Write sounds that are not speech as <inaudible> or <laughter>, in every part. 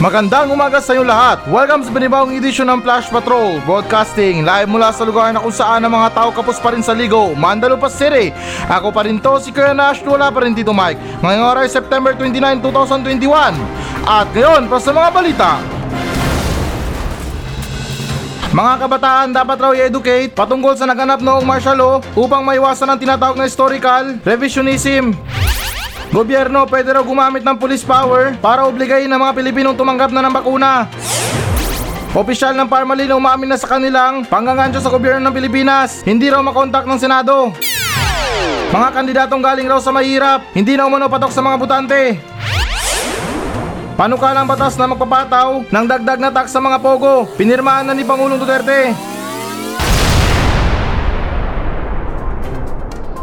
Magandang umaga sa inyo lahat. Welcome sa panibawang edisyon ng Flash Patrol Broadcasting live mula sa lugar na kung saan ang mga tao kapos pa rin sa Ligo, Mandalupa City. Ako pa rin to, si Kuya Nash, wala pa rin Tito Mike. Ngayong oras September 29, 2021. At ngayon, para sa mga balita. Mga kabataan dapat raw i-educate patungkol sa naganap noong martial law upang maiwasan ang tinatawag na historical revisionism. Gobyerno pwede raw gumamit ng police power para obligayin ang mga Pilipinong tumanggap na ng bakuna. Opisyal ng Parmali na umamin na sa kanilang panggangansyo sa gobyerno ng Pilipinas, hindi raw makontak ng Senado. Mga kandidatong galing raw sa mahirap, hindi na umano patok sa mga butante. Panukalang batas na magpapataw ng dagdag na tax sa mga pogo, pinirmahan na ni Pangulong Duterte.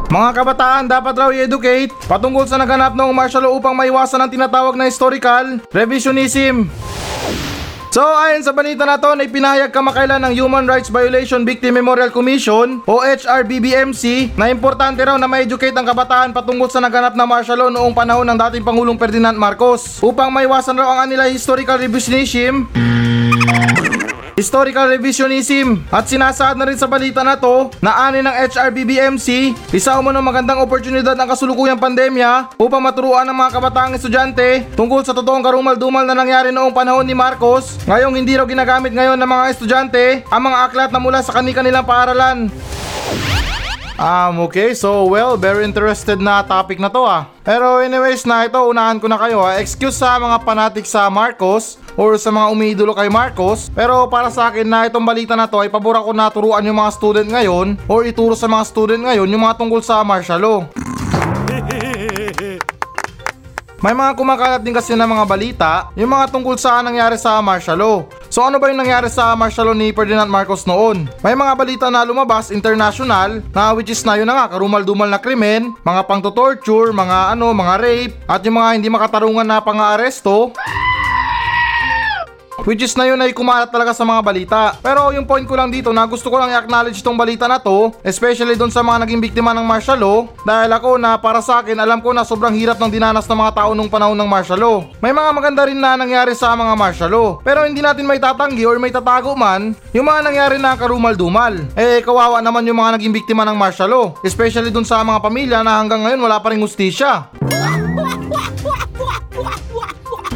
Mga kabataan dapat raw i-educate patungkol sa naganap noong martial law upang maiwasan ang tinatawag na historical revisionism. So ayon sa balita na to na ipinahayag kamakailan ng Human Rights Violation Victim Memorial Commission o HRBBMC na importante raw na ma-educate ang kabataan patungkol sa naganap na martial law noong panahon ng dating Pangulong Ferdinand Marcos upang maiwasan raw ang anila historical revisionism Historical revisionism at sinasaad na rin sa balita na to na ani ng HRBBMC isa umano magandang oportunidad ang kasulukuyang pandemya upang maturuan ng mga kabataang estudyante tungkol sa totoong karumal-dumal na nangyari noong panahon ni Marcos ngayong hindi raw ginagamit ngayon ng mga estudyante ang mga aklat na mula sa kani-kanilang paaralan. Um, okay, so well, very interested na topic na to ah. Pero anyways na ito, unahan ko na kayo ah. Excuse sa mga fanatic sa Marcos or sa mga umiidolo kay Marcos. Pero para sa akin na itong balita na to ay pabor ako na turuan yung mga student ngayon or ituro sa mga student ngayon yung mga tungkol sa martial law. May mga kumakalat din kasi ng mga balita, yung mga tungkol sa nangyari sa martial law. So ano ba yung nangyari sa martial law ni Ferdinand Marcos noon? May mga balita na lumabas international na which is na yun na nga karumal-dumal na krimen, mga pang-torture, mga ano, mga rape, at yung mga hindi makatarungan na pang-aaresto. Which is na yun ay kumalat talaga sa mga balita. Pero yung point ko lang dito na gusto ko lang i-acknowledge itong balita na to, especially doon sa mga naging biktima ng martial law, dahil ako na para sa akin alam ko na sobrang hirap ng dinanas ng mga tao nung panahon ng martial law. May mga maganda rin na nangyari sa mga martial law. Pero hindi natin may tatanggi or may tatago man yung mga nangyari na karumal-dumal. Eh kawawa naman yung mga naging biktima ng martial law, especially doon sa mga pamilya na hanggang ngayon wala pa rin hustisya. <laughs>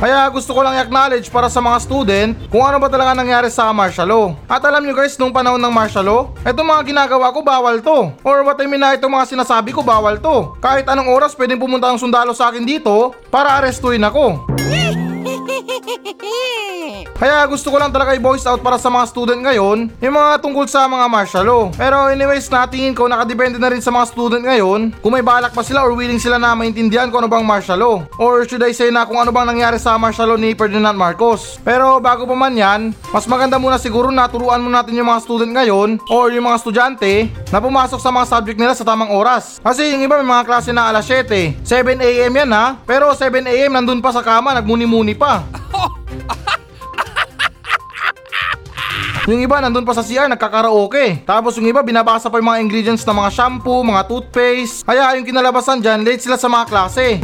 Kaya gusto ko lang i-acknowledge para sa mga student kung ano ba talaga nangyari sa martial law. At alam nyo guys, nung panahon ng martial law, itong mga ginagawa ko bawal to. Or what I mean na itong mga sinasabi ko bawal to. Kahit anong oras pwedeng pumunta ang sundalo sa akin dito para arestuin ako. Kaya gusto ko lang talaga i-voice out para sa mga student ngayon yung mga tungkol sa mga martial law. Pero anyways, natingin ko nakadepende na rin sa mga student ngayon kung may balak pa sila or willing sila na maintindihan kung ano bang martial law. Or should I say na kung ano bang nangyari sa martial law ni Ferdinand Marcos. Pero bago pa man yan, mas maganda muna siguro na turuan muna natin yung mga student ngayon or yung mga estudyante na pumasok sa mga subject nila sa tamang oras. Kasi yung iba may mga klase na alas 7, 7am yan ha, pero 7am nandun pa sa kama, nagmuni-muni pa. <laughs> Yung iba nandun pa sa CR nagkakaraoke. Tapos yung iba binabasa pa yung mga ingredients ng mga shampoo, mga toothpaste. Kaya yung kinalabasan dyan, late sila sa mga klase.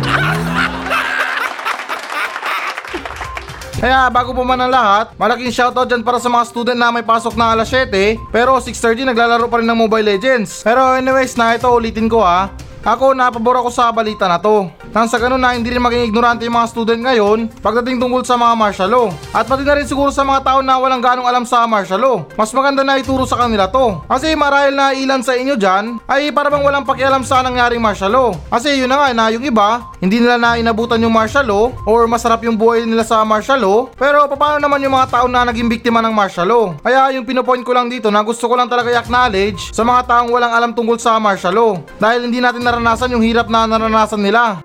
Kaya bago pa man ang lahat, malaking shoutout dyan para sa mga student na may pasok na alas 7 pero 6.30 naglalaro pa rin ng Mobile Legends. Pero anyways na ito ulitin ko ha, ako napabor ako sa balita na to. Nang sa ganun na hindi rin maging ignorante yung mga student ngayon pagdating tungkol sa mga martial law. At pati na rin siguro sa mga tao na walang ganong alam sa martial law. Mas maganda na ituro sa kanila to. Kasi marahil na ilan sa inyo dyan ay para bang walang pakialam sa nangyaring martial law. Kasi yun na nga na yung iba, hindi nila na inabutan yung martial law or masarap yung buhay nila sa martial law. Pero paano naman yung mga tao na naging biktima ng martial law? Kaya yung pinopoint ko lang dito na gusto ko lang talaga i-acknowledge sa mga taong walang alam tungkol sa martial law. Dahil hindi natin naranasan yung hirap na naranasan nila.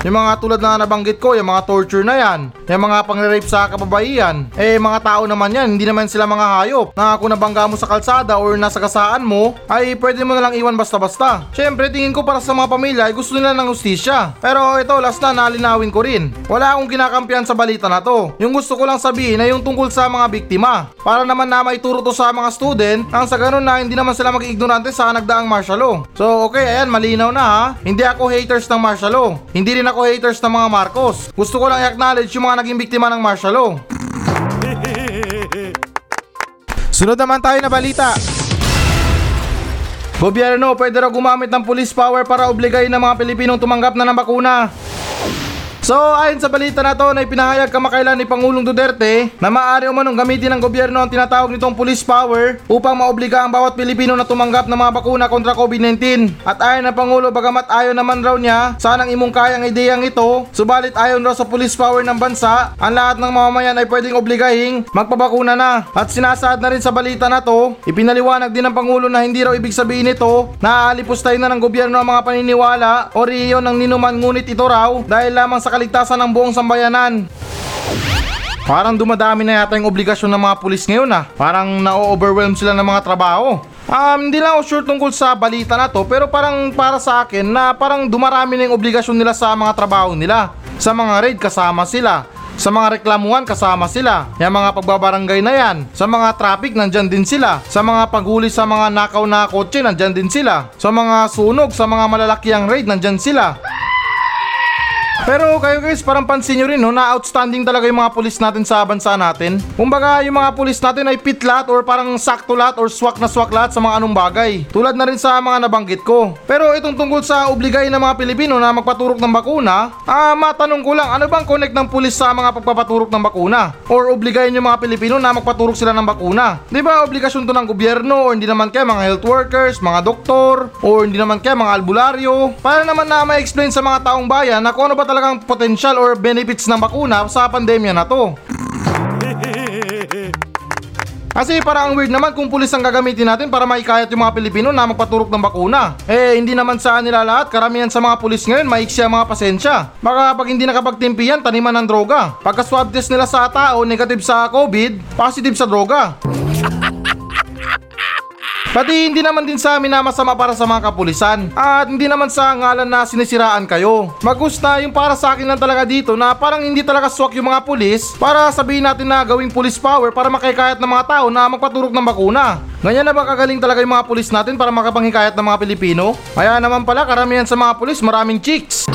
Yung mga tulad na nabanggit ko, yung mga torture na yan, yung mga pangre-rape sa kababaihan, eh mga tao naman yan, hindi naman sila mga hayop na kung nabangga mo sa kalsada or nasa kasaan mo, ay pwede mo na lang iwan basta-basta. Siyempre, tingin ko para sa mga pamilya ay gusto nila ng hustisya. Pero ito, last na, nalinawin ko rin. Wala akong kinakampiyan sa balita na to. Yung gusto ko lang sabihin ay yung tungkol sa mga biktima. Para naman na maituro to sa mga student, ang sa ganun na hindi naman sila mag-ignorante sa nagdaang martial law. So okay, ayan, malinaw na ha. Hindi ako haters ng martial law. Hindi rin ako haters ng mga Marcos. Gusto ko lang i-acknowledge yung mga naging biktima ng martial law. <laughs> Sunod naman tayo na balita. Gobyerno, pwede raw gumamit ng police power para obligayin ng mga Pilipinong tumanggap na ng bakuna. So, ayon sa balita na to na ipinahayag kamakailan ni Pangulong Duterte na maaari umanong gamitin ng gobyerno ang tinatawag nitong police power upang maobliga ang bawat Pilipino na tumanggap ng mga bakuna kontra COVID-19. At ayon ng Pangulo, bagamat ayaw naman raw niya, sanang imong kayang ideyang ito, subalit ayon raw sa police power ng bansa, ang lahat ng mamamayan ay pwedeng obligahing magpabakuna na. At sinasaad na rin sa balita na to, ipinaliwanag din ng Pangulo na hindi raw ibig sabihin ito na aalipustay na ng gobyerno ang mga paniniwala o riyon ng ninuman ngunit ito raw dahil lamang sa kaligtasan ng buong sambayanan. Parang dumadami na yata yung obligasyon ng mga pulis ngayon ah. Parang na-overwhelm sila ng mga trabaho. Um, hindi lang ako sure tungkol sa balita na to pero parang para sa akin na parang dumarami na yung obligasyon nila sa mga trabaho nila. Sa mga raid kasama sila. Sa mga reklamuhan kasama sila. Yung mga pagbabarangay na yan. Sa mga traffic nandyan din sila. Sa mga paghuli sa mga nakaw na kotse nandyan din sila. Sa mga sunog, sa mga malalakiang raid nandyan sila. Pero kayo guys, parang pansin nyo rin no, na outstanding talaga yung mga pulis natin sa bansa natin. Kumbaga, yung mga pulis natin ay pit lahat or parang sakto lahat or swak na swak lahat sa mga anong bagay. Tulad na rin sa mga nabanggit ko. Pero itong tungkol sa obligay ng mga Pilipino na magpaturok ng bakuna, ah, matanong ko lang, ano bang connect ng pulis sa mga pagpapaturok ng bakuna? Or obligayin yung mga Pilipino na magpaturok sila ng bakuna? Di ba obligasyon to ng gobyerno or hindi naman kaya mga health workers, mga doktor, or hindi naman kaya mga albularyo? Para naman na ma-explain sa mga taong bayan na kung ano ba talagang potential or benefits ng bakuna sa pandemya na to. Kasi parang ang weird naman kung pulis ang gagamitin natin para maikayat yung mga Pilipino na magpaturok ng bakuna. Eh, hindi naman sa nila lahat, karamihan sa mga pulis ngayon, maiksi ang mga pasensya. Baka pag hindi nakapagtimpi yan, taniman ng droga. Pagka swab test nila sa tao, negative sa COVID, positive sa droga. Pati hindi naman din sa amin na masama para sa mga kapulisan at hindi naman sa ngalan na sinisiraan kayo. Magusta yung para sa akin lang talaga dito na parang hindi talaga swak yung mga pulis para sabihin natin na gawing police power para makikayat ng mga tao na magpaturok ng bakuna. Ganyan na ba kagaling talaga yung mga pulis natin para makapanghikayat ng mga Pilipino? Kaya naman pala karamihan sa mga pulis maraming chicks.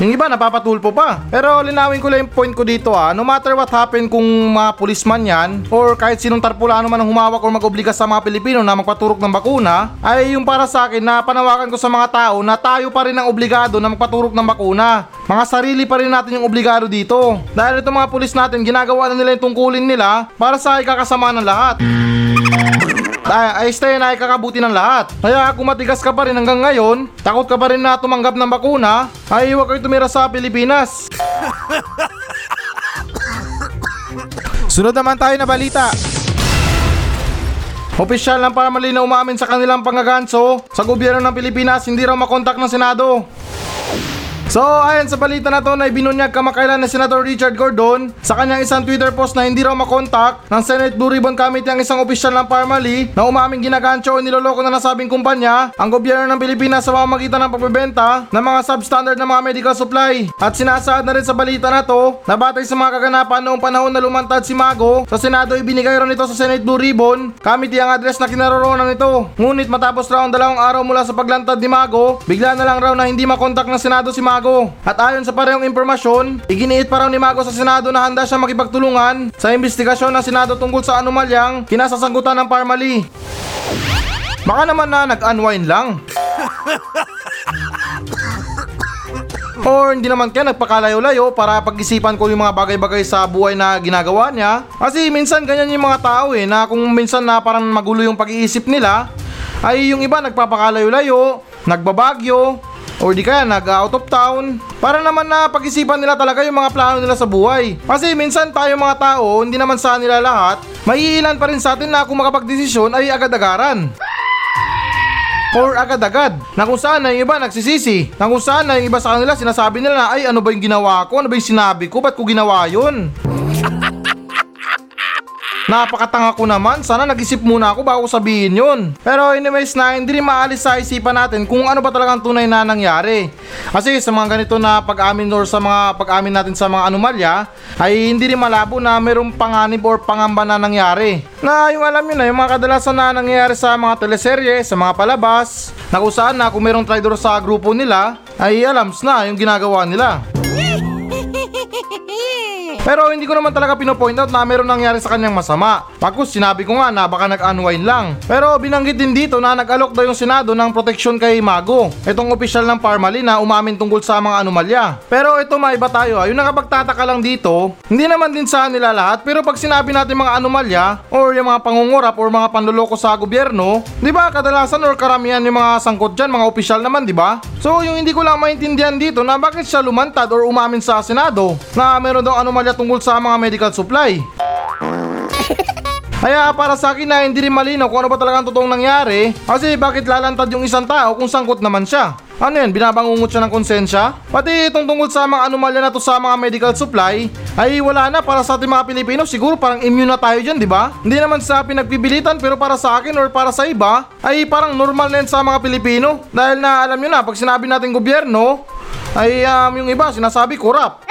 Yung iba napapatulpo pa. Pero linawin ko lang yung point ko dito ah. No matter what happen kung mga pulisman yan or kahit sinong tarpulano man ang humawak or mag-obliga sa mga Pilipino na magpaturok ng bakuna ay yung para sa akin na panawakan ko sa mga tao na tayo pa rin ang obligado na magpaturok ng bakuna. Mga sarili pa rin natin yung obligado dito. Dahil itong mga pulis natin ginagawa na nila yung tungkulin nila para sa ikakasama ng lahat. Ay, ay stay na ikakabuti ng lahat. Kaya kung matigas ka pa rin hanggang ngayon, takot ka pa rin na tumanggap ng bakuna, ay huwag kayo tumira sa Pilipinas. <laughs> Sunod naman tayo na balita. Opisyal ng pamamalin na umamin sa kanilang pangaganso sa gobyerno ng Pilipinas hindi raw makontak ng Senado. So, ayon sa balita na to na ibinunyag kamakailan ni Senator Richard Gordon sa kanyang isang Twitter post na hindi raw makontak ng Senate Blue Ribbon Committee ang isang opisyal ng Parmali na umaming ginagancho o niloloko na nasabing kumpanya ang gobyerno ng Pilipinas sa pamamagitan ng pagbebenta ng mga substandard na mga medical supply. At sinasaad na rin sa balita na to na batay sa mga kaganapan noong panahon na lumantad si Mago sa Senado ibinigay raw nito sa Senate Blue Ribbon Committee ang address na kinaroroonan nito. Ngunit matapos raw ang dalawang araw mula sa paglantad ni Mago, bigla na lang raw na hindi makontak ng Senado si Mago. At ayon sa parehong impormasyon, iginiit pa raw ni Mago sa Senado na handa siya makipagtulungan sa investigasyon ng Senado tungkol sa anomalyang kinasasagutan ng Parmali. Baka naman na nag-unwind lang. <laughs> Or hindi naman kaya nagpakalayo-layo para pag-isipan ko yung mga bagay-bagay sa buhay na ginagawa niya. Kasi minsan ganyan yung mga tao eh, na kung minsan na parang magulo yung pag-iisip nila, ay yung iba nagpapakalayo-layo, nagbabagyo, or di kaya nag-out of town para naman na pag-isipan nila talaga yung mga plano nila sa buhay. Kasi minsan tayo mga tao, hindi naman sa nila lahat, maiilan pa rin sa atin na kung makapagdesisyon ay agad-agaran. Or agad-agad, na kung saan na yung iba nagsisisi, na kung saan na yung iba sa kanila sinasabi nila na ay ano ba yung ginawa ko, ano ba yung sinabi ko, ba't ko ginawa yun? Napakatanga ko naman, sana nag-isip muna ako bago sabihin yun. Pero anyways na, hindi rin maalis sa isipan natin kung ano ba talagang tunay na nangyari. Kasi sa mga ganito na pag-amin or sa mga pag-amin natin sa mga anomalya, ay hindi rin malabo na mayroong panganib or pangamba na nangyari. Na yung alam nyo na, yung mga kadalasan na nangyayari sa mga teleserye, sa mga palabas, na kung saan na kung mayroong traitor sa grupo nila, ay alams na yung ginagawa nila. Pero hindi ko naman talaga pinopoint out na meron nangyari sa kanyang masama. Pagkus sinabi ko nga na baka nag-unwind lang. Pero binanggit din dito na nag-alok daw yung Senado ng proteksyon kay Mago. Itong opisyal ng Parmali na umamin tungkol sa mga anomalya. Pero ito maiba tayo ha, yung nakapagtataka lang dito, hindi naman din sa nila lahat pero pag sinabi natin mga anomalya or yung mga pangungurap or mga panluloko sa gobyerno, di ba kadalasan or karamihan yung mga sangkot dyan, mga opisyal naman, di ba? So yung hindi ko lang maintindihan dito na bakit siya lumantad or umamin sa Senado na meron daw anomalya tungkol sa mga medical supply. <laughs> Kaya para sa akin na hindi rin malinaw kung ano ba talagang totoong nangyari kasi bakit lalantad yung isang tao kung sangkot naman siya. Ano yan, binabangungot siya ng konsensya? Pati itong tungkol sa mga anomalya na to sa mga medical supply, ay wala na para sa ating mga Pilipino. Siguro parang immune na tayo dyan, di ba? Hindi naman sa pinagpibilitan pero para sa akin or para sa iba, ay parang normal na yan sa mga Pilipino. Dahil na alam nyo na, pag sinabi natin gobyerno, ay um, yung iba sinasabi korap.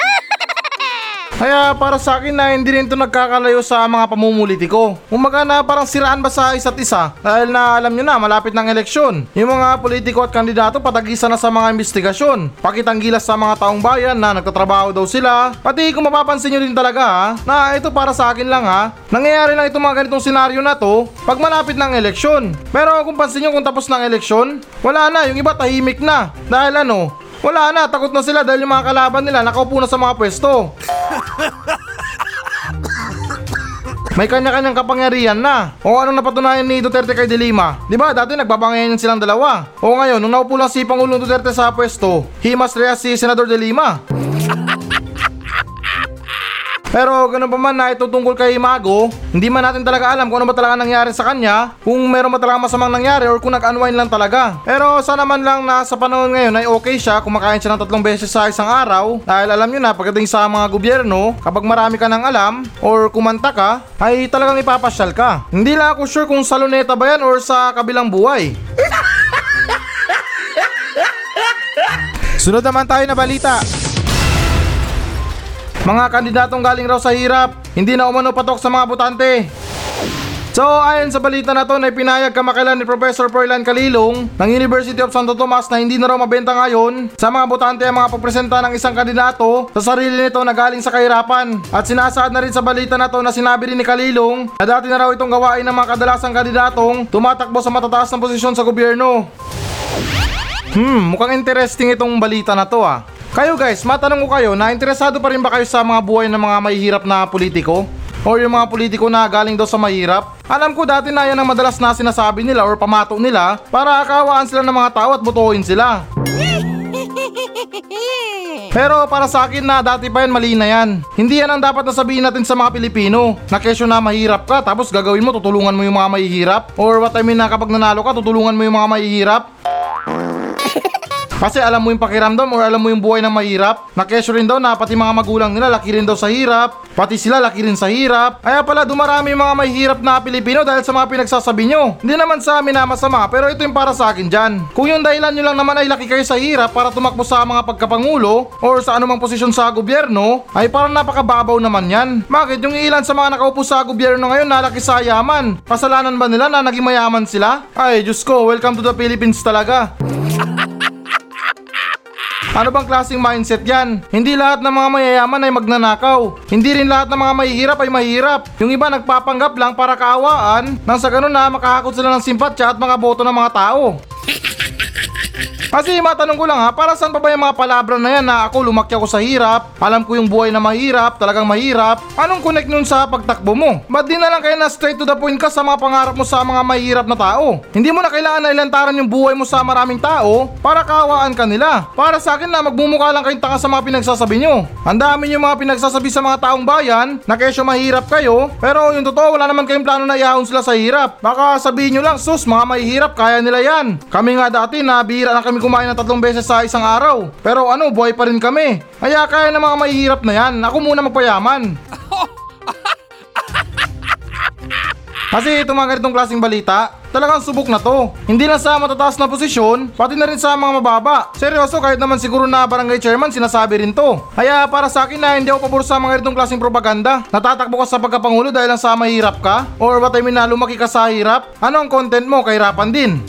Kaya para sa akin na hindi rin ito nagkakalayo sa mga pamumulitiko. Umaga na parang siraan ba sa isa't isa dahil na alam nyo na malapit ng eleksyon. Yung mga politiko at kandidato patagisa na sa mga investigasyon. Pakitang gilas sa mga taong bayan na nagtatrabaho daw sila. Pati kung mapapansin nyo din talaga ha, na ito para sa akin lang ha, nangyayari lang itong mga ganitong senaryo na to pag malapit ng eleksyon. Pero kung pansin nyo kung tapos ng eleksyon, wala na, yung iba tahimik na. Dahil ano, wala na, takot na sila dahil yung mga kalaban nila nakaupo na sa mga pwesto. May kanya-kanyang kapangyarihan na. O anong napatunayan ni Duterte kay De Lima? Di ba dati nagbabangayan silang dalawa. O ngayon, nung naupo lang si Pangulong Duterte sa pwesto, himas rehas si Senador De Lima. Pero ganun pa man na ito tungkol kay Mago, hindi man natin talaga alam kung ano ba talaga nangyari sa kanya, kung meron ba talaga masamang nangyari or kung nag-unwind lang talaga. Pero sana man lang na sa panahon ngayon ay okay siya, kumakain siya ng tatlong beses sa isang araw, dahil alam nyo na pagdating sa mga gobyerno, kapag marami ka ng alam or kumanta ka, ay talagang ipapasyal ka. Hindi lang ako sure kung sa luneta ba yan or sa kabilang buhay. <laughs> Sunod naman tayo na balita. Mga kandidatong galing raw sa hirap, hindi na umano patok sa mga botante. So ayon sa balita na to na pinayag kamakailan ni Professor Froilan Kalilong ng University of Santo Tomas na hindi na raw mabenta ngayon sa mga botante ang mga pagpresenta ng isang kandidato sa sarili nito na galing sa kahirapan. At sinasaad na rin sa balita na to na sinabi rin ni Kalilong na dati na raw itong gawain ng mga kadalasang kandidatong tumatakbo sa matataas na posisyon sa gobyerno. Hmm, mukhang interesting itong balita na to ah. Kayo guys, matanong ko kayo na interesado pa rin ba kayo sa mga buhay ng mga mahihirap na politiko? O yung mga politiko na galing daw sa mahirap? Alam ko dati na yan ang madalas na sinasabi nila or pamato nila para akawaan sila ng mga tao at butuhin sila. <laughs> Pero para sa akin na dati pa yan mali na yan. Hindi yan ang dapat na sabihin natin sa mga Pilipino. Na kesyo na mahirap ka tapos gagawin mo tutulungan mo yung mga mahihirap. Or what I mean na kapag nanalo ka tutulungan mo yung mga mahihirap. Kasi alam mo yung pakiramdam or alam mo yung buhay ng mahirap. Na kesyo rin daw na pati mga magulang nila laki rin daw sa hirap. Pati sila laki rin sa hirap. Kaya pala dumarami yung mga mahirap na Pilipino dahil sa mga pinagsasabi nyo. Hindi naman sa amin na masama pero ito yung para sa akin dyan. Kung yung dahilan nyo lang naman ay laki kayo sa hirap para tumakbo sa mga pagkapangulo or sa anumang posisyon sa gobyerno, ay parang napakababaw naman yan. Bakit yung ilan sa mga nakaupo sa gobyerno ngayon na laki sa yaman? Kasalanan ba nila na naging mayaman sila? Ay, Diyos ko, welcome to the Philippines talaga. Ano bang klaseng mindset yan? Hindi lahat ng mga mayayaman ay magnanakaw. Hindi rin lahat ng mga mahihirap ay mahirap. Yung iba nagpapanggap lang para kaawaan nang sa ganun na makahakot sila ng simpatsya at mga boto ng mga tao. Kasi matanong ko lang ha, para saan pa ba yung mga palabra na yan na ako lumaki ako sa hirap, alam ko yung buhay na mahirap, talagang mahirap, anong connect nun sa pagtakbo mo? Ba't di na lang kaya na straight to the point ka sa mga pangarap mo sa mga mahirap na tao? Hindi mo na kailangan na ilantaran yung buhay mo sa maraming tao para kaawaan ka nila. Para sa akin na magmumukha lang kayong tanga sa mga pinagsasabi nyo. Ang dami yung mga pinagsasabi sa mga taong bayan na kesyo mahirap kayo, pero yung totoo wala naman kayong plano na iahon sila sa hirap. Baka sabihin nyo lang, sus mga mahihirap, kaya nila yan. Kami nga dati na bihira lang kami kumain ng tatlong beses sa isang araw. Pero ano, buhay pa rin kami. Kaya kaya ng mga mahihirap na yan. Ako muna magpayaman. <laughs> Kasi itong mga ganitong klaseng balita, talagang subok na to. Hindi lang sa matataas na posisyon, pati na rin sa mga mababa. Seryoso, kahit naman siguro na barangay chairman, sinasabi rin to. Kaya para sa akin na hindi ako pabor sa mga ganitong klaseng propaganda. Natatakbo ka sa pagkapangulo dahil lang sa mahirap ka? Or what I mean na lumaki ka sa hirap? Ano ang content mo? Kahirapan din.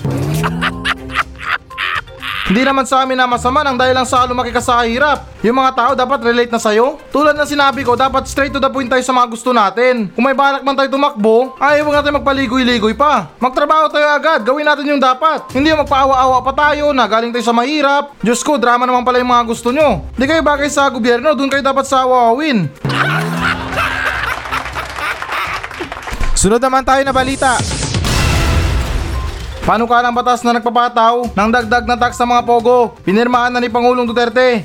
Hindi naman sa amin na masama nang dahil lang sa lumaki ka sa hirap. Yung mga tao dapat relate na sa'yo. Tulad ng sinabi ko, dapat straight to the point tayo sa mga gusto natin. Kung may balak man tayo tumakbo, ayaw mo natin magpaligoy-ligoy pa. Magtrabaho tayo agad, gawin natin yung dapat. Hindi yung magpaawa-awa pa tayo na galing tayo sa mahirap. Diyos ko, drama naman pala yung mga gusto nyo. Hindi kayo bagay sa gobyerno, dun kayo dapat sa awawin. Sunod naman tayo na balita. Paano ka ng batas na nagpapataw ng dagdag na tax sa mga pogo? Pinirmahan na ni Pangulong Duterte.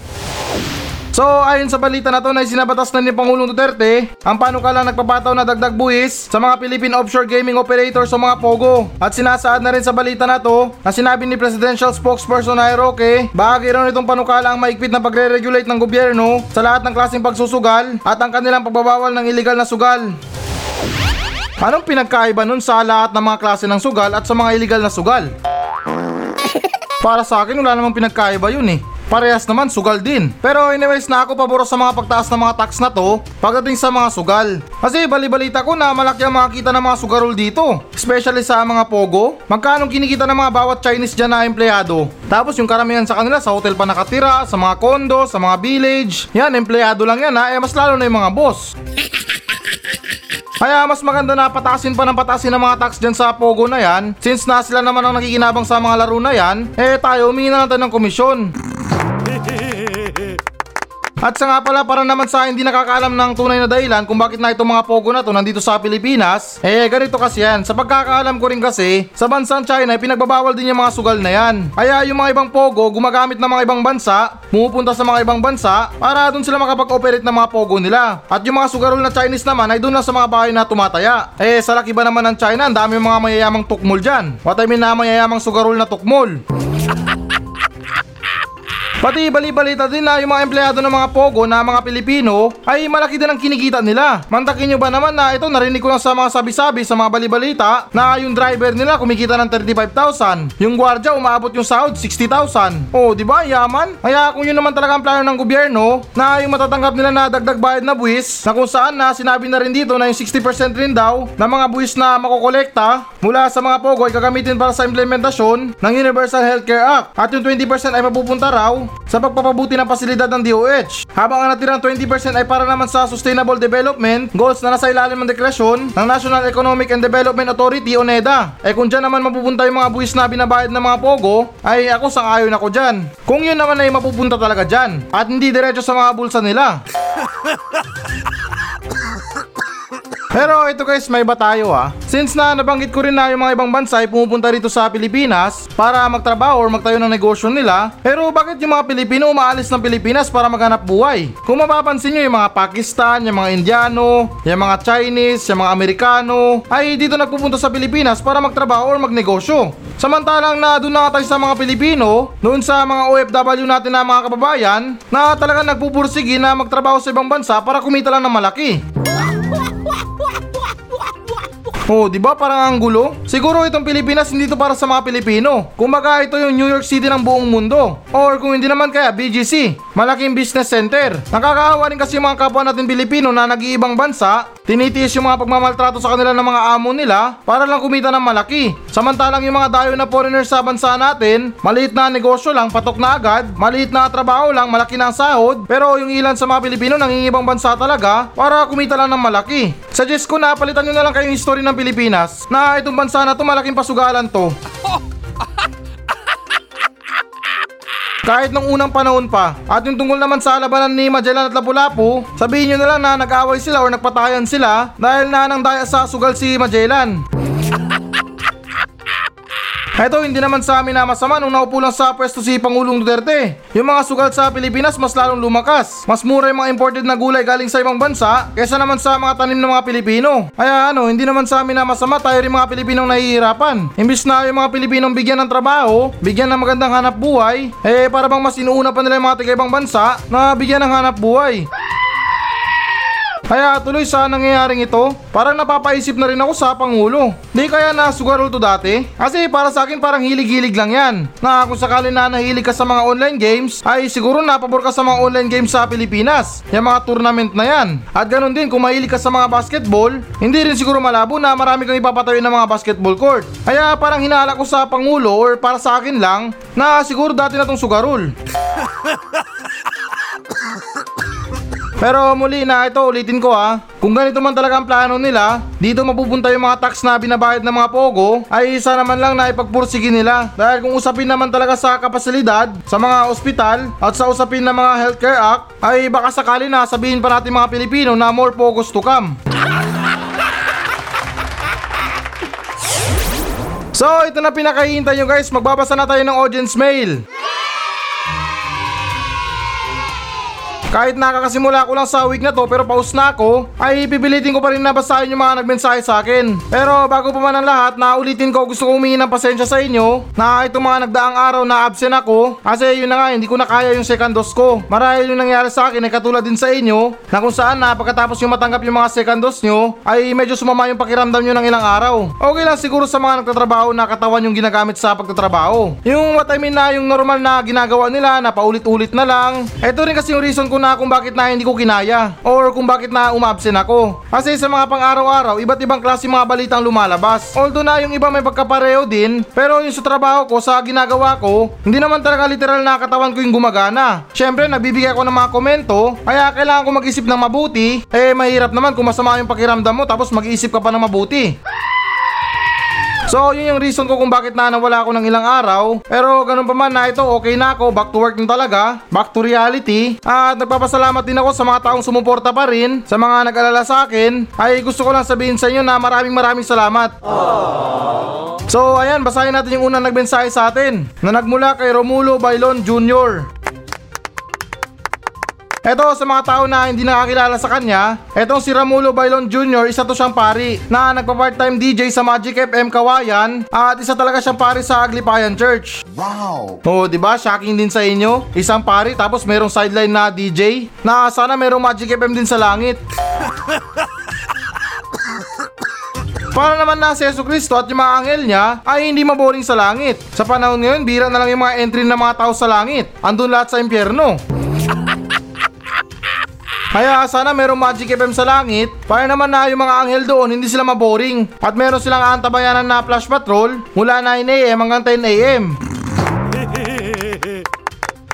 So ayon sa balita na to na sinabatas na ni Pangulong Duterte ang panukalang nagpapataw na dagdag buwis sa mga Philippine offshore gaming operators o mga POGO. At sinasaad na rin sa balita na to na sinabi ni Presidential Spokesperson na Roque bahagi raw nitong panukala ang maigpit na pagre-regulate ng gobyerno sa lahat ng klaseng pagsusugal at ang kanilang pagbabawal ng illegal na sugal. Anong pinagkaiba nun sa lahat ng mga klase ng sugal at sa mga illegal na sugal? Para sa akin, wala namang pinagkaiba yun eh. Parehas naman, sugal din. Pero anyways na ako paboro sa mga pagtaas ng mga tax na to pagdating sa mga sugal. Kasi balibalita ko na malaki ang makakita ng mga sugarol dito. Especially sa mga pogo. Magkano kinikita ng mga bawat Chinese dyan na empleyado. Tapos yung karamihan sa kanila sa hotel pa nakatira, sa mga kondo, sa mga village. Yan, empleyado lang yan ha. Eh mas lalo na yung mga boss. Kaya mas maganda na patasin pa ng patasin ng mga tax dyan sa Pogo na yan. Since na sila naman ang nakikinabang sa mga laro na yan Eh tayo humingi na natin ng komisyon At sa nga pala para naman sa hindi nakakaalam ng tunay na dahilan kung bakit na itong mga Pogo na to nandito sa Pilipinas Eh ganito kasi yan, sa pagkakaalam ko rin kasi Sa bansang China, eh, pinagbabawal din yung mga sugal na yan. Kaya yung mga ibang Pogo gumagamit ng mga ibang bansa Pumupunta sa mga ibang bansa para doon sila makapag-operate ng mga Pogo nila. At yung mga sugarol na Chinese naman ay doon lang sa mga bahay na tumataya. Eh sa laki ba naman ng China, ang dami mga mayayamang tukmol dyan. What I mean na mayayamang sugarol na tukmol Pati bali-balita din na yung mga empleyado ng mga Pogo na mga Pilipino ay malaki din ang kinikita nila. Mantakin nyo ba naman na ito narinig ko lang sa mga sabi-sabi sa mga bali-balita na yung driver nila kumikita ng 35,000. Yung gwardya umabot yung sahod 60,000. Oh, di ba? Yaman. Kaya kung yun naman talaga ang plano ng gobyerno na yung matatanggap nila na dagdag bayad na buwis na kung saan na sinabi na rin dito na yung 60% rin daw na mga buwis na makokolekta mula sa mga Pogo ay gagamitin para sa implementasyon ng Universal Healthcare Act at yung 20% ay mapupunta raw sa pagpapabuti ng pasilidad ng DOH. Habang ang natirang 20% ay para naman sa Sustainable Development Goals na nasa ilalim ng deklarasyon ng National Economic and Development Authority o NEDA. Eh kung dyan naman mapupunta yung mga buwis na binabayad ng mga Pogo, ay ako sang ayon ako dyan. Kung yun naman ay mapupunta talaga dyan at hindi diretso sa mga bulsa nila. <laughs> Pero ito guys, may iba tayo ah. Since na nabanggit ko rin na yung mga ibang bansa ay pumupunta rito sa Pilipinas para magtrabaho or magtayo ng negosyo nila, pero bakit yung mga Pilipino umaalis ng Pilipinas para maghanap buhay? Kung mapapansin nyo yung mga Pakistan, yung mga Indiano, yung mga Chinese, yung mga Amerikano, ay dito nagpupunta sa Pilipinas para magtrabaho or magnegosyo. Samantalang na doon na tayo sa mga Pilipino, noon sa mga OFW natin na mga kababayan, na talagang nagpupursigi na magtrabaho sa ibang bansa para kumita lang ng malaki. Oh, di ba parang ang gulo? Siguro itong Pilipinas hindi to para sa mga Pilipino. Kumbaga ito yung New York City ng buong mundo. Or kung hindi naman kaya BGC, malaking business center. Nakakaawa rin kasi mga kapwa natin Pilipino na nag-iibang bansa, tinitiis yung mga pagmamaltrato sa kanila ng mga amo nila para lang kumita ng malaki. Samantalang yung mga dayo na foreigners sa bansa natin, maliit na negosyo lang, patok na agad, maliit na trabaho lang, malaki na ang sahod, pero yung ilan sa mga Pilipino nangingibang bansa talaga para kumita lang ng malaki. Suggest ko na palitan nyo na lang kayong history ng Pilipinas na itong bansa na to malaking pasugalan to. Kahit nung unang panahon pa. At yung tungkol naman sa labanan ni Magellan at Lapu-Lapu, sabihin nyo na lang na nag-away sila or nagpatayan sila dahil na nang daya sa sugal si Magellan. Eto, hindi naman sa amin na masama nung naupo lang sa pwesto si Pangulong Duterte. Yung mga sugal sa Pilipinas mas lalong lumakas. Mas mura yung mga imported na gulay galing sa ibang bansa kaysa naman sa mga tanim ng mga Pilipino. Kaya ano, hindi naman sa amin na masama tayo rin mga Pilipinong nahihirapan. Imbis na yung mga Pilipinong bigyan ng trabaho, bigyan ng magandang hanap buhay, eh para bang mas inuuna pa nila yung mga taga ibang bansa na bigyan ng hanap buhay. Kaya tuloy sa nangyayaring ito, parang napapaisip na rin ako sa Pangulo. Di kaya na sugarol to dati? Kasi para sa akin parang hilig-hilig lang yan. Na kung sakali na nahilig ka sa mga online games, ay siguro napabor ka sa mga online games sa Pilipinas. Yung mga tournament na yan. At ganun din kung mahilig ka sa mga basketball, hindi rin siguro malabo na marami kang ipapatayo ng mga basketball court. Kaya parang hinala ko sa Pangulo or para sa akin lang na siguro dati na tong sugarol. <laughs> Pero muli na ito, ulitin ko ha. Kung ganito man talaga ang plano nila, dito mapupunta yung mga tax na binabayad ng mga pogo, ay isa naman lang na ipagpursige nila. Dahil kung usapin naman talaga sa kapasilidad, sa mga ospital, at sa usapin ng mga Healthcare Act, ay baka sakali na sabihin pa natin mga Pilipino na more pogos to come. So, ito na pinakahihintay nyo guys. Magbabasa na tayo ng audience mail. Kahit nakakasimula ko lang sa week na to pero paus na ako, ay pipilitin ko pa rin na basahin yung mga nagmensahe sa akin. Pero bago pa man ang lahat, naulitin ko gusto ko humingi ng pasensya sa inyo na itong mga nagdaang araw na absent ako kasi yun na nga hindi ko na kaya yung second dose ko. Marahil yung nangyari sa akin ay katulad din sa inyo na kung saan na pagkatapos yung matanggap yung mga second dose nyo ay medyo sumama yung pakiramdam nyo ng ilang araw. Okay lang siguro sa mga nagtatrabaho na katawan yung ginagamit sa pagtatrabaho. Yung what I mean na yung normal na ginagawa nila na paulit-ulit na lang. Ito rin kasi yung reason ko na kung bakit na hindi ko kinaya or kung bakit na umabsent ako. Kasi sa mga pang-araw-araw, iba't ibang klase mga balitang lumalabas. Although na yung iba may pagkapareho din, pero yung sa trabaho ko, sa ginagawa ko, hindi naman talaga literal na katawan ko yung gumagana. Syempre, nagbibigay ako ng mga komento, kaya kailangan ko mag-isip ng mabuti. Eh, mahirap naman kung masama yung pakiramdam mo tapos mag-iisip ka pa ng mabuti. So, yun yung reason ko kung bakit na nawala ako ng ilang araw. Pero ganun pa man na ito, okay na ako. Back to work na talaga. Back to reality. At nagpapasalamat din ako sa mga taong sumuporta pa rin. Sa mga nag-alala sa akin. Ay gusto ko lang sabihin sa inyo na maraming maraming salamat. So, ayan, basahin natin yung unang nagmensahe sa atin. Na nagmula kay Romulo Bailon Jr. Eto sa mga tao na hindi nakakilala sa kanya, etong si Ramulo Bailon Jr. isa to siyang pari na nagpa-part-time DJ sa Magic FM Kawayan at isa talaga siyang pari sa Aglipayan Church. Wow! Oh, 'di ba? Shocking din sa inyo. Isang pari tapos merong sideline na DJ. Na sana merong Magic FM din sa langit. <coughs> Para naman na si Yesu Cristo at yung mga anghel niya ay hindi maboring sa langit. Sa panahon ngayon, bira na lang yung mga entry ng mga tao sa langit. Andun lahat sa impyerno. Kaya sana merong Magic FM sa langit para naman na yung mga anghel doon hindi sila maboring at meron silang antabayanan na flash patrol mula 9am hanggang 10am. <laughs>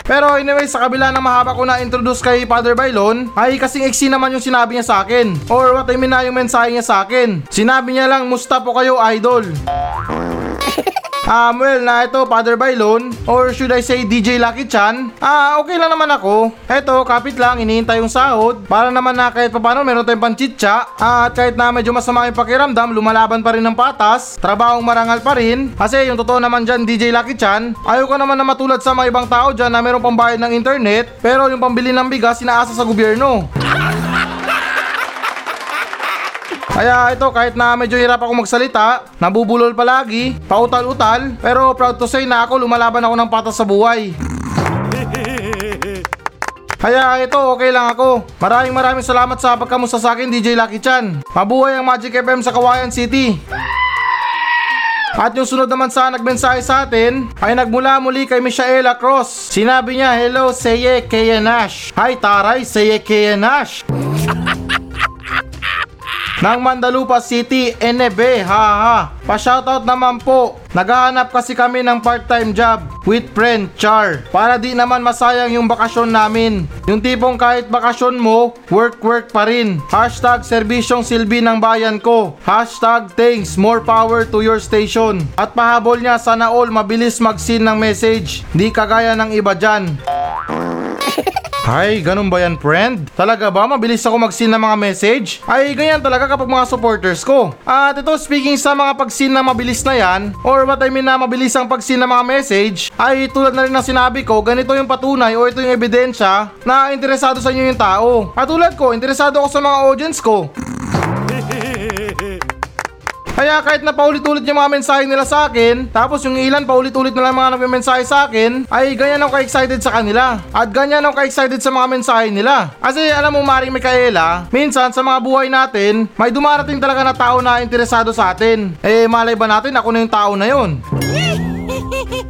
Pero anyway, sa kabila ng mahaba ko na introduce kay Father Bailon, ay kasing eksi naman yung sinabi niya sa akin. Or what I mean na yung mensahe niya sa akin. Sinabi niya lang, musta po kayo idol. <laughs> Um, well, na ito, Father Bailon, or should I say DJ Lucky Chan, ah, okay lang naman ako. Eto, kapit lang, iniintay yung sahod, para naman na kahit papano meron tayong panchitsa, at kahit na medyo masama yung pakiramdam, lumalaban pa rin ng patas, trabahong marangal pa rin, kasi yung totoo naman dyan, DJ Lucky Chan, ayaw ko naman na matulad sa mga ibang tao dyan na meron pambayad ng internet, pero yung pambili ng bigas, sinaasa sa gobyerno. Kaya ito kahit na medyo hirap ako magsalita, nabubulol palagi, pautal-utal, pero proud to say na ako lumalaban ako ng patas sa buhay. <laughs> Kaya ito, okay lang ako. Maraming maraming salamat sa pagkamusta sa akin, DJ Lucky Chan. Mabuhay ang Magic FM sa Kawayan City. At yung sunod naman sa nagmensahe sa atin ay nagmula muli kay Michaela Cross. Sinabi niya, Hello, Seye Keyenash. Hi, Taray, Seye Keyenash. <laughs> ng Mandalupa City, NB, haha. Pa-shoutout naman po. Naghahanap kasi kami ng part-time job with friend Char. Para di naman masayang yung bakasyon namin. Yung tipong kahit bakasyon mo, work-work pa rin. Hashtag serbisyong silbi ng bayan ko. Hashtag thanks, more power to your station. At pahabol niya sana all mabilis mag-send ng message. Di kagaya ng iba dyan. <laughs> Ay, ganun ba yan, friend? Talaga ba? Mabilis ako mag-send ng mga message? Ay, ganyan talaga kapag mga supporters ko. At ito, speaking sa mga pag-send na mabilis na yan, or what I mean na mabilis ang pag-send ng mga message, ay tulad na rin ng sinabi ko, ganito yung patunay o ito yung ebidensya na interesado sa inyo yung tao. At tulad ko, interesado ako sa mga audience ko. Kaya kahit na paulit-ulit yung mga mensahe nila sa akin, tapos yung ilan paulit-ulit na lang mga nagme-mensahe sa akin, ay ganyan ako ka-excited sa kanila. At ganyan ako ka-excited sa mga mensahe nila. Kasi alam mo Maring Micaela, minsan sa mga buhay natin, may dumarating talaga na tao na interesado sa atin. Eh malay ba natin ako na yung tao na yun? <laughs>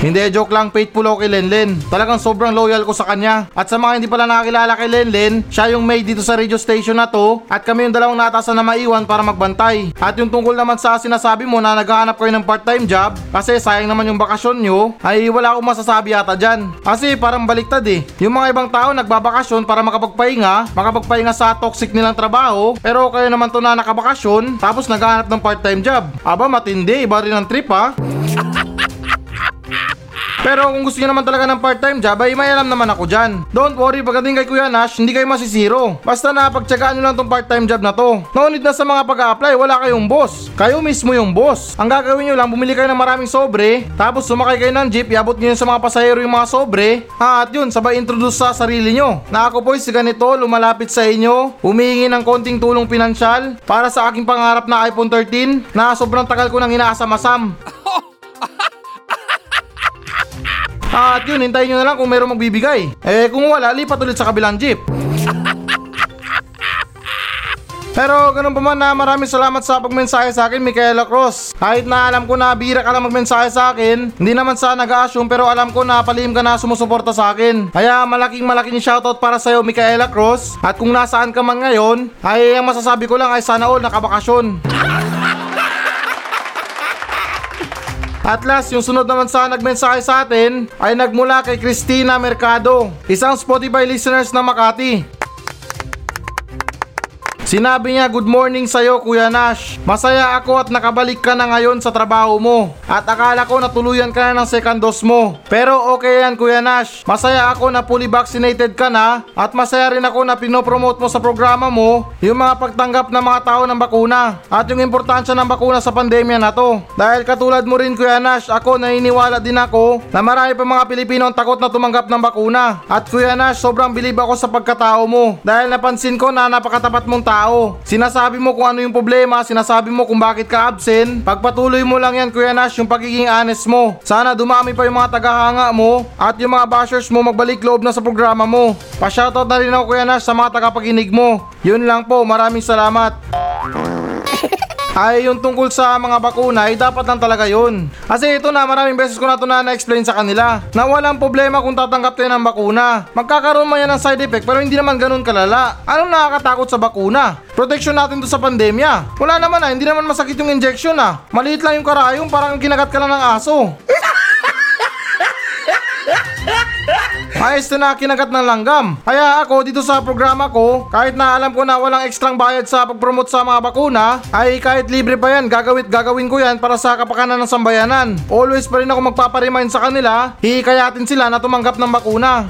Hindi, joke lang, faithful ako kay Lenlen. Talagang sobrang loyal ko sa kanya. At sa mga hindi pala nakakilala kay Lenlen, siya yung maid dito sa radio station na to. At kami yung dalawang natasan na maiwan para magbantay. At yung tungkol naman sa sinasabi mo na naghahanap kayo ng part-time job, kasi sayang naman yung bakasyon nyo, ay wala akong masasabi yata dyan. Kasi parang baliktad eh. Yung mga ibang tao nagbabakasyon para makapagpahinga, makapagpahinga sa toxic nilang trabaho, pero kayo naman to na nakabakasyon, tapos naghahanap ng part-time job. Aba, matindi, iba rin ang trip ha. <laughs> Pero kung gusto niyo naman talaga ng part-time job, ay may alam naman ako dyan. Don't worry, pagdating kay Kuya Nash, hindi kayo masisiro. Basta na pagtsagaan nyo lang tong part-time job na to. Need na sa mga pag-apply, wala kayong boss. Kayo mismo yung boss. Ang gagawin nyo lang, bumili kayo ng maraming sobre, tapos sumakay kayo ng jeep, iabot nyo sa mga pasahero yung mga sobre, ha, at yun, sabay introduce sa sarili nyo. Na ako po si ganito, lumalapit sa inyo, humihingi ng konting tulong pinansyal para sa aking pangarap na iPhone 13 na sobrang tagal ko nang inaasam-asam. At yun, hintayin nyo na lang kung mayroong magbibigay. Eh kung wala, lipat ulit sa kabilang jeep. Pero ganun pa man na maraming salamat sa pagmensahe sa akin, Micaela Cruz. Kahit na alam ko na bira ka lang magmensahe sa akin, hindi naman sa nag-assume pero alam ko na palihim ka na sumusuporta sa akin. Kaya malaking malaking shoutout para sa'yo, Micaela Cruz. At kung nasaan ka man ngayon, ay ang masasabi ko lang ay sana all nakabakasyon. <laughs> At last, yung sunod naman sa nagmensahe sa atin ay nagmula kay Christina Mercado, isang Spotify listeners na Makati. Sinabi niya, good morning sa'yo Kuya Nash. Masaya ako at nakabalik ka na ngayon sa trabaho mo. At akala ko natuluyan ka na ng second dose mo. Pero okay yan Kuya Nash. Masaya ako na fully vaccinated ka na. At masaya rin ako na pinopromote mo sa programa mo yung mga pagtanggap ng mga tao ng bakuna. At yung importansya ng bakuna sa pandemya na to. Dahil katulad mo rin Kuya Nash, ako naniniwala din ako na marami pa mga Pilipino ang takot na tumanggap ng bakuna. At Kuya Nash, sobrang bilib ako sa pagkatao mo. Dahil napansin ko na napakatapat mong tao. Sinasabi mo kung ano yung problema, sinasabi mo kung bakit ka absent. Pagpatuloy mo lang yan Kuya Nash yung pagiging honest mo. Sana dumami pa yung mga tagahanga mo at yung mga bashers mo magbalik loob na sa programa mo. Pa-shoutout na rin ako Kuya Nash sa mga tagapakinig mo. Yun lang po, maraming salamat. <laughs> Ay yung tungkol sa mga bakuna ay dapat lang talaga yun. Kasi ito na maraming beses ko na ito na na-explain sa kanila na walang problema kung tatanggap tayo ng bakuna. Magkakaroon man yan ng side effect pero hindi naman ganun kalala. Anong nakakatakot sa bakuna? Protection natin to sa pandemya. Wala naman ah, hindi naman masakit yung injection ah. Maliit lang yung karayong parang kinagat ka lang ng aso. Ayos na na kinagat ng langgam. Kaya ako dito sa programa ko, kahit na alam ko na walang ekstrang bayad sa pag-promote sa mga bakuna, ay kahit libre pa yan, gagawin, gagawin ko yan para sa kapakanan ng sambayanan. Always pa rin ako magpaparemind sa kanila, hihikayatin sila na tumanggap ng bakuna.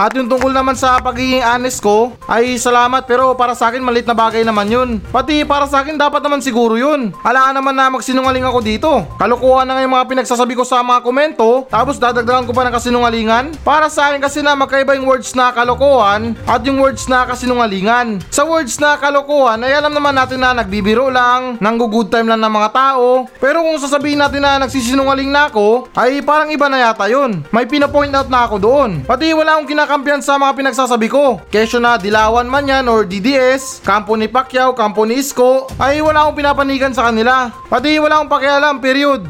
At yung tungkol naman sa pagiging honest ko, ay salamat pero para sa akin malit na bagay naman yun. Pati para sa akin dapat naman siguro yun. Alaan naman na magsinungaling ako dito. Kalukuhan na nga yung mga pinagsasabi ko sa mga komento, tapos dadagdagan ko pa ng kasinungalingan. Para sa akin kasi na magkaiba yung words na kalokohan at yung words na kasinungalingan. Sa words na kalokohan ay alam naman natin na nagbibiro lang, nanggo-good time lang ng mga tao. Pero kung sasabihin natin na nagsisinungaling na ako, ay parang iba na yata yun. May pinapoint out na ako doon. Pati wala akong kinakampiyan sa mga pinagsasabi ko. Kesyo na Dilawan man yan or DDS, kampo ni Pacquiao, kampo ni Isko, ay wala akong pinapanigan sa kanila. Pati wala akong pakialam, period.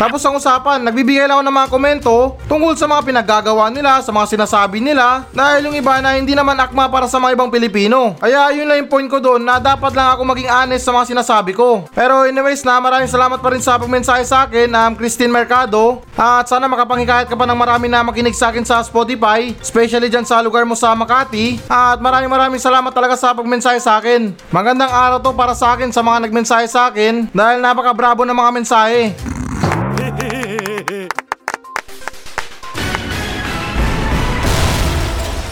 Tapos ang usapan, nagbibigay lang ako ng mga komento tungkol sa mga pinaggagawa nila, sa mga sinasabi nila, dahil yung iba na hindi naman akma para sa mga ibang Pilipino. Kaya yun lang yung point ko doon na dapat lang ako maging honest sa mga sinasabi ko. Pero anyways na maraming salamat pa rin sa pagmensahe sa akin, um, Christine Mercado. At sana makapangikahit ka pa ng marami na makinig sa akin sa Spotify, especially dyan sa lugar mo sa Makati. At maraming maraming salamat talaga sa pagmensahe sa akin. Magandang araw to para sa akin sa mga nagmensahe sa akin dahil napaka bravo ng mga mensahe.